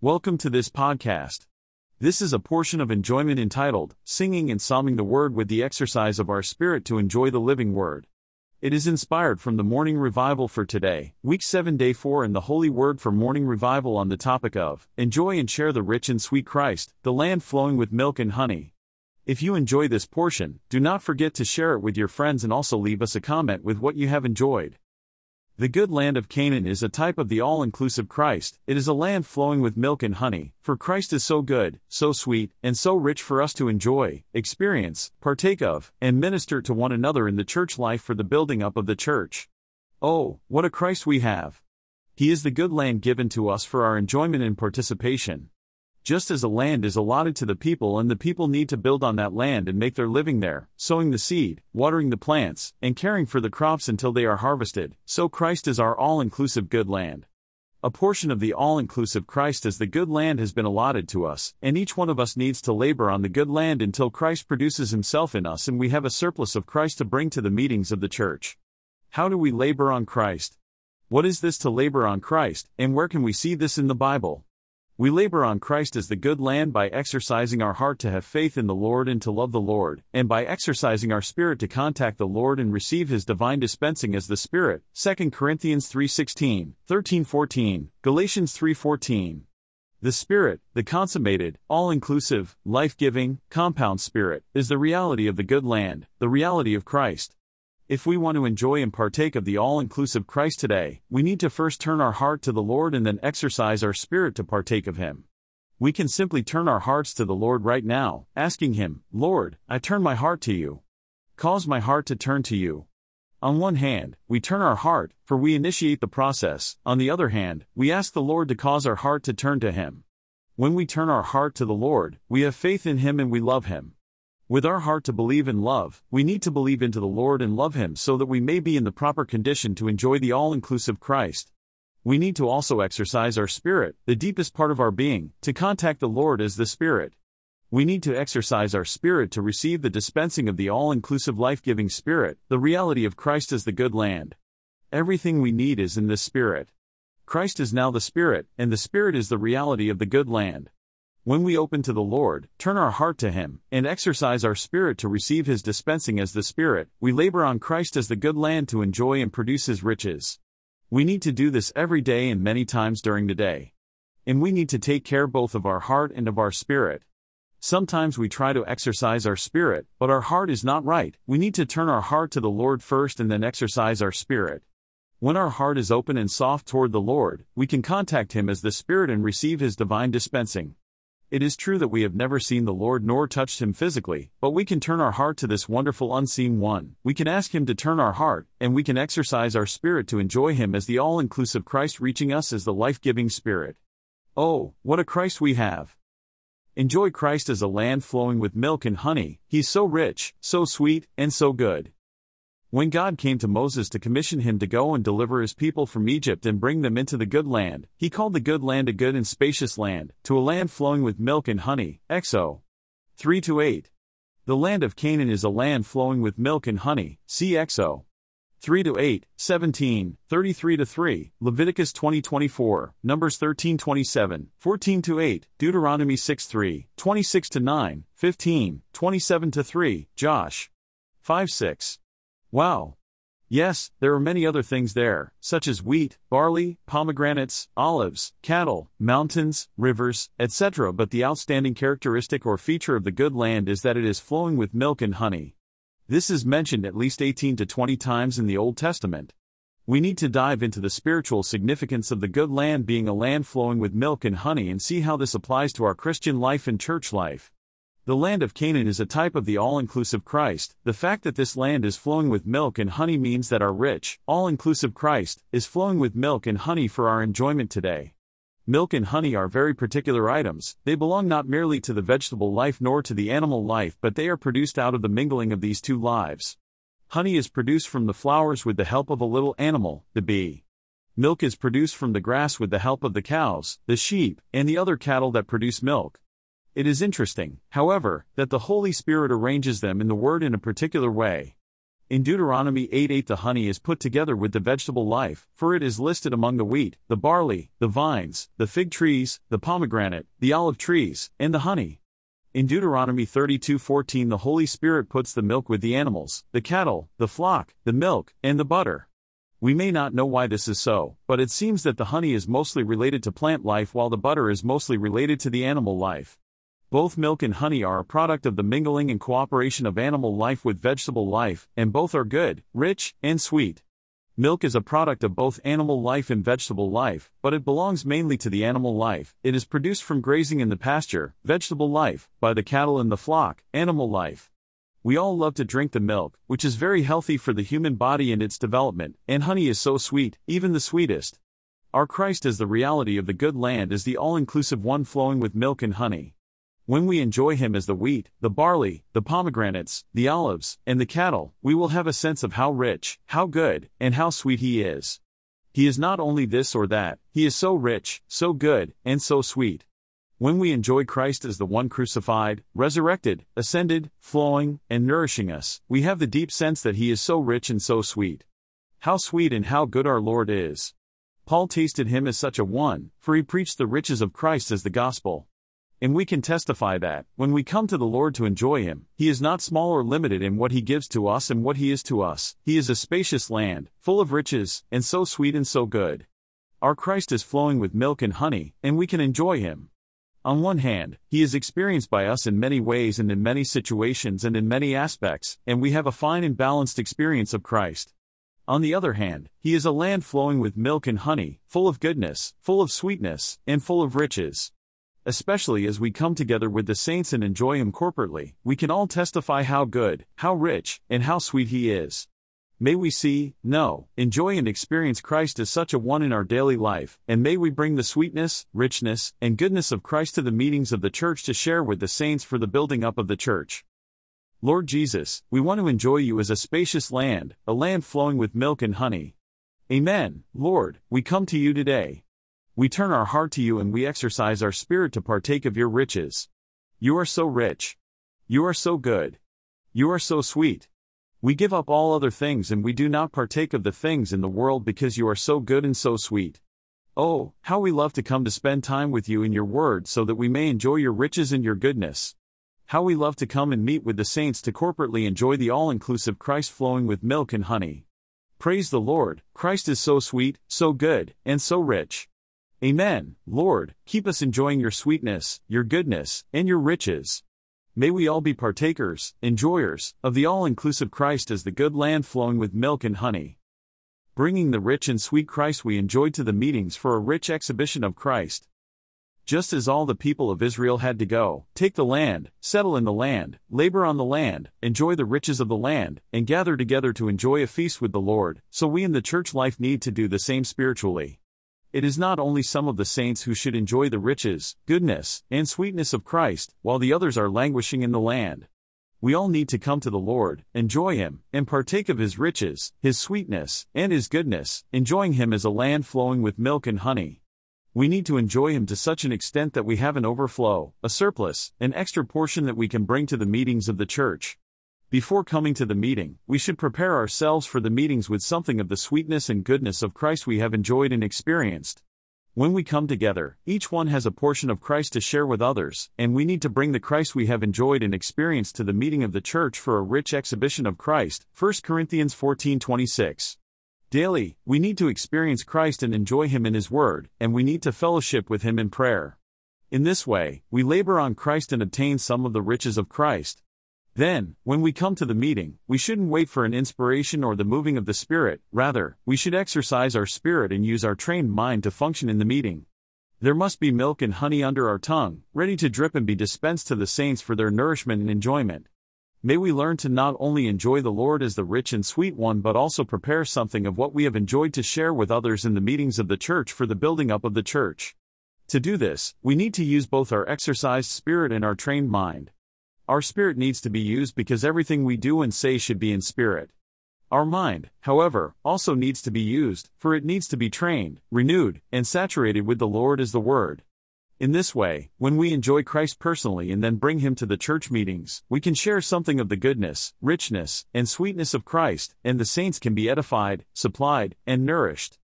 Welcome to this podcast. This is a portion of enjoyment entitled Singing and Psalming the Word with the Exercise of Our Spirit to Enjoy the Living Word. It is inspired from the Morning Revival for today, week 7, day 4, and the Holy Word for Morning Revival on the topic of Enjoy and Share the Rich and Sweet Christ, the land flowing with milk and honey. If you enjoy this portion, do not forget to share it with your friends and also leave us a comment with what you have enjoyed. The good land of Canaan is a type of the all inclusive Christ, it is a land flowing with milk and honey, for Christ is so good, so sweet, and so rich for us to enjoy, experience, partake of, and minister to one another in the church life for the building up of the church. Oh, what a Christ we have! He is the good land given to us for our enjoyment and participation just as a land is allotted to the people and the people need to build on that land and make their living there, sowing the seed, watering the plants, and caring for the crops until they are harvested, so Christ is our all inclusive good land. A portion of the all inclusive Christ as the good land has been allotted to us, and each one of us needs to labor on the good land until Christ produces himself in us and we have a surplus of Christ to bring to the meetings of the church. How do we labor on Christ? What is this to labor on Christ, and where can we see this in the Bible? We labor on Christ as the good land by exercising our heart to have faith in the Lord and to love the Lord, and by exercising our spirit to contact the Lord and receive his divine dispensing as the Spirit. 2 Corinthians 3:16, 13:14, Galatians 3:14. The Spirit, the consummated, all-inclusive, life-giving, compound Spirit, is the reality of the good land, the reality of Christ. If we want to enjoy and partake of the all inclusive Christ today, we need to first turn our heart to the Lord and then exercise our spirit to partake of Him. We can simply turn our hearts to the Lord right now, asking Him, Lord, I turn my heart to you. Cause my heart to turn to you. On one hand, we turn our heart, for we initiate the process, on the other hand, we ask the Lord to cause our heart to turn to Him. When we turn our heart to the Lord, we have faith in Him and we love Him. With our heart to believe in love, we need to believe into the Lord and love Him so that we may be in the proper condition to enjoy the all inclusive Christ. We need to also exercise our spirit, the deepest part of our being, to contact the Lord as the Spirit. We need to exercise our spirit to receive the dispensing of the all inclusive life giving Spirit, the reality of Christ as the good land. Everything we need is in this Spirit. Christ is now the Spirit, and the Spirit is the reality of the good land. When we open to the Lord, turn our heart to Him, and exercise our spirit to receive His dispensing as the Spirit, we labor on Christ as the good land to enjoy and produce His riches. We need to do this every day and many times during the day. And we need to take care both of our heart and of our spirit. Sometimes we try to exercise our spirit, but our heart is not right. We need to turn our heart to the Lord first and then exercise our spirit. When our heart is open and soft toward the Lord, we can contact Him as the Spirit and receive His divine dispensing. It is true that we have never seen the Lord nor touched him physically, but we can turn our heart to this wonderful unseen one. We can ask him to turn our heart, and we can exercise our spirit to enjoy him as the all inclusive Christ reaching us as the life giving Spirit. Oh, what a Christ we have! Enjoy Christ as a land flowing with milk and honey, he's so rich, so sweet, and so good. When God came to Moses to commission him to go and deliver his people from Egypt and bring them into the good land, he called the good land a good and spacious land, to a land flowing with milk and honey. Exo 3 to 8. The land of Canaan is a land flowing with milk and honey. See Exo 3 to 8, 17, 33 to 3, Leviticus 20 24, Numbers 13 27, 14 to 8, Deuteronomy 6 3, 26 to 9, 15, 27 to 3, Josh 5 6. Wow. Yes, there are many other things there, such as wheat, barley, pomegranates, olives, cattle, mountains, rivers, etc. But the outstanding characteristic or feature of the good land is that it is flowing with milk and honey. This is mentioned at least 18 to 20 times in the Old Testament. We need to dive into the spiritual significance of the good land being a land flowing with milk and honey and see how this applies to our Christian life and church life. The land of Canaan is a type of the all inclusive Christ. The fact that this land is flowing with milk and honey means that our rich, all inclusive Christ is flowing with milk and honey for our enjoyment today. Milk and honey are very particular items, they belong not merely to the vegetable life nor to the animal life, but they are produced out of the mingling of these two lives. Honey is produced from the flowers with the help of a little animal, the bee. Milk is produced from the grass with the help of the cows, the sheep, and the other cattle that produce milk. It is interesting, however, that the Holy Spirit arranges them in the Word in a particular way. In Deuteronomy 8 8 the honey is put together with the vegetable life, for it is listed among the wheat, the barley, the vines, the fig trees, the pomegranate, the olive trees, and the honey. In Deuteronomy 32:14 the Holy Spirit puts the milk with the animals, the cattle, the flock, the milk, and the butter. We may not know why this is so, but it seems that the honey is mostly related to plant life while the butter is mostly related to the animal life. Both milk and honey are a product of the mingling and cooperation of animal life with vegetable life, and both are good, rich, and sweet. Milk is a product of both animal life and vegetable life, but it belongs mainly to the animal life. It is produced from grazing in the pasture, vegetable life, by the cattle in the flock, animal life. We all love to drink the milk, which is very healthy for the human body and its development, and honey is so sweet, even the sweetest. Our Christ as the reality of the good land is the all inclusive one flowing with milk and honey. When we enjoy him as the wheat, the barley, the pomegranates, the olives, and the cattle, we will have a sense of how rich, how good, and how sweet he is. He is not only this or that, he is so rich, so good, and so sweet. When we enjoy Christ as the one crucified, resurrected, ascended, flowing, and nourishing us, we have the deep sense that he is so rich and so sweet. How sweet and how good our Lord is. Paul tasted him as such a one, for he preached the riches of Christ as the gospel. And we can testify that, when we come to the Lord to enjoy Him, He is not small or limited in what He gives to us and what He is to us. He is a spacious land, full of riches, and so sweet and so good. Our Christ is flowing with milk and honey, and we can enjoy Him. On one hand, He is experienced by us in many ways and in many situations and in many aspects, and we have a fine and balanced experience of Christ. On the other hand, He is a land flowing with milk and honey, full of goodness, full of sweetness, and full of riches especially as we come together with the saints and enjoy Him corporately, we can all testify how good, how rich, and how sweet He is. May we see, know, enjoy, and experience Christ as such a one in our daily life, and may we bring the sweetness, richness, and goodness of Christ to the meetings of the church to share with the saints for the building up of the church. Lord Jesus, we want to enjoy you as a spacious land, a land flowing with milk and honey. Amen, Lord, we come to you today. We turn our heart to you and we exercise our spirit to partake of your riches. You are so rich. You are so good. You are so sweet. We give up all other things and we do not partake of the things in the world because you are so good and so sweet. Oh, how we love to come to spend time with you in your word so that we may enjoy your riches and your goodness. How we love to come and meet with the saints to corporately enjoy the all inclusive Christ flowing with milk and honey. Praise the Lord, Christ is so sweet, so good, and so rich. Amen, Lord, keep us enjoying your sweetness, your goodness, and your riches. May we all be partakers, enjoyers, of the all inclusive Christ as the good land flowing with milk and honey. Bringing the rich and sweet Christ we enjoyed to the meetings for a rich exhibition of Christ. Just as all the people of Israel had to go, take the land, settle in the land, labor on the land, enjoy the riches of the land, and gather together to enjoy a feast with the Lord, so we in the church life need to do the same spiritually. It is not only some of the saints who should enjoy the riches, goodness, and sweetness of Christ, while the others are languishing in the land. We all need to come to the Lord, enjoy Him, and partake of His riches, His sweetness, and His goodness, enjoying Him as a land flowing with milk and honey. We need to enjoy Him to such an extent that we have an overflow, a surplus, an extra portion that we can bring to the meetings of the church. Before coming to the meeting, we should prepare ourselves for the meetings with something of the sweetness and goodness of Christ we have enjoyed and experienced. When we come together, each one has a portion of Christ to share with others, and we need to bring the Christ we have enjoyed and experienced to the meeting of the church for a rich exhibition of Christ. 1 Corinthians 14:26. Daily, we need to experience Christ and enjoy him in his word, and we need to fellowship with him in prayer. In this way, we labor on Christ and obtain some of the riches of Christ. Then, when we come to the meeting, we shouldn't wait for an inspiration or the moving of the Spirit, rather, we should exercise our spirit and use our trained mind to function in the meeting. There must be milk and honey under our tongue, ready to drip and be dispensed to the saints for their nourishment and enjoyment. May we learn to not only enjoy the Lord as the rich and sweet one but also prepare something of what we have enjoyed to share with others in the meetings of the church for the building up of the church. To do this, we need to use both our exercised spirit and our trained mind. Our spirit needs to be used because everything we do and say should be in spirit. Our mind, however, also needs to be used, for it needs to be trained, renewed, and saturated with the Lord as the Word. In this way, when we enjoy Christ personally and then bring him to the church meetings, we can share something of the goodness, richness, and sweetness of Christ, and the saints can be edified, supplied, and nourished.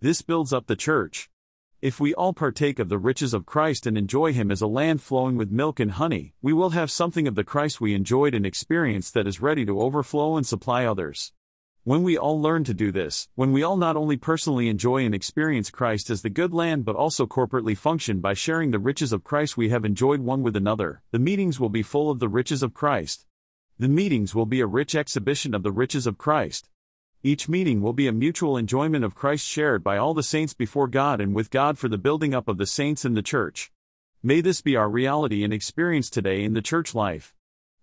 This builds up the church. If we all partake of the riches of Christ and enjoy Him as a land flowing with milk and honey, we will have something of the Christ we enjoyed and experienced that is ready to overflow and supply others. When we all learn to do this, when we all not only personally enjoy and experience Christ as the good land but also corporately function by sharing the riches of Christ we have enjoyed one with another, the meetings will be full of the riches of Christ. The meetings will be a rich exhibition of the riches of Christ. Each meeting will be a mutual enjoyment of Christ shared by all the saints before God and with God for the building up of the saints in the church. May this be our reality and experience today in the church life.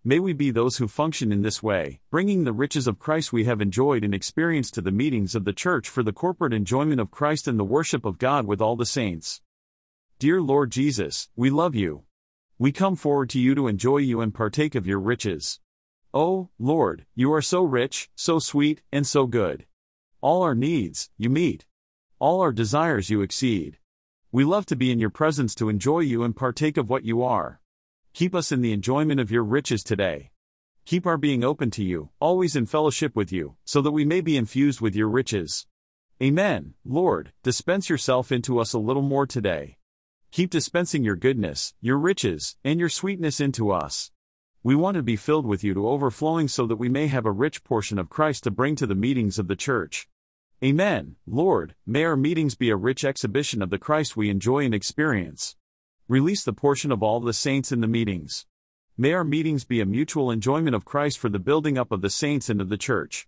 May we be those who function in this way, bringing the riches of Christ we have enjoyed and experienced to the meetings of the church for the corporate enjoyment of Christ and the worship of God with all the saints. Dear Lord Jesus, we love you. We come forward to you to enjoy you and partake of your riches. Oh, Lord, you are so rich, so sweet, and so good. All our needs, you meet. All our desires, you exceed. We love to be in your presence to enjoy you and partake of what you are. Keep us in the enjoyment of your riches today. Keep our being open to you, always in fellowship with you, so that we may be infused with your riches. Amen. Lord, dispense yourself into us a little more today. Keep dispensing your goodness, your riches, and your sweetness into us. We want to be filled with you to overflowing so that we may have a rich portion of Christ to bring to the meetings of the church. Amen. Lord, may our meetings be a rich exhibition of the Christ we enjoy and experience. Release the portion of all the saints in the meetings. May our meetings be a mutual enjoyment of Christ for the building up of the saints and of the church.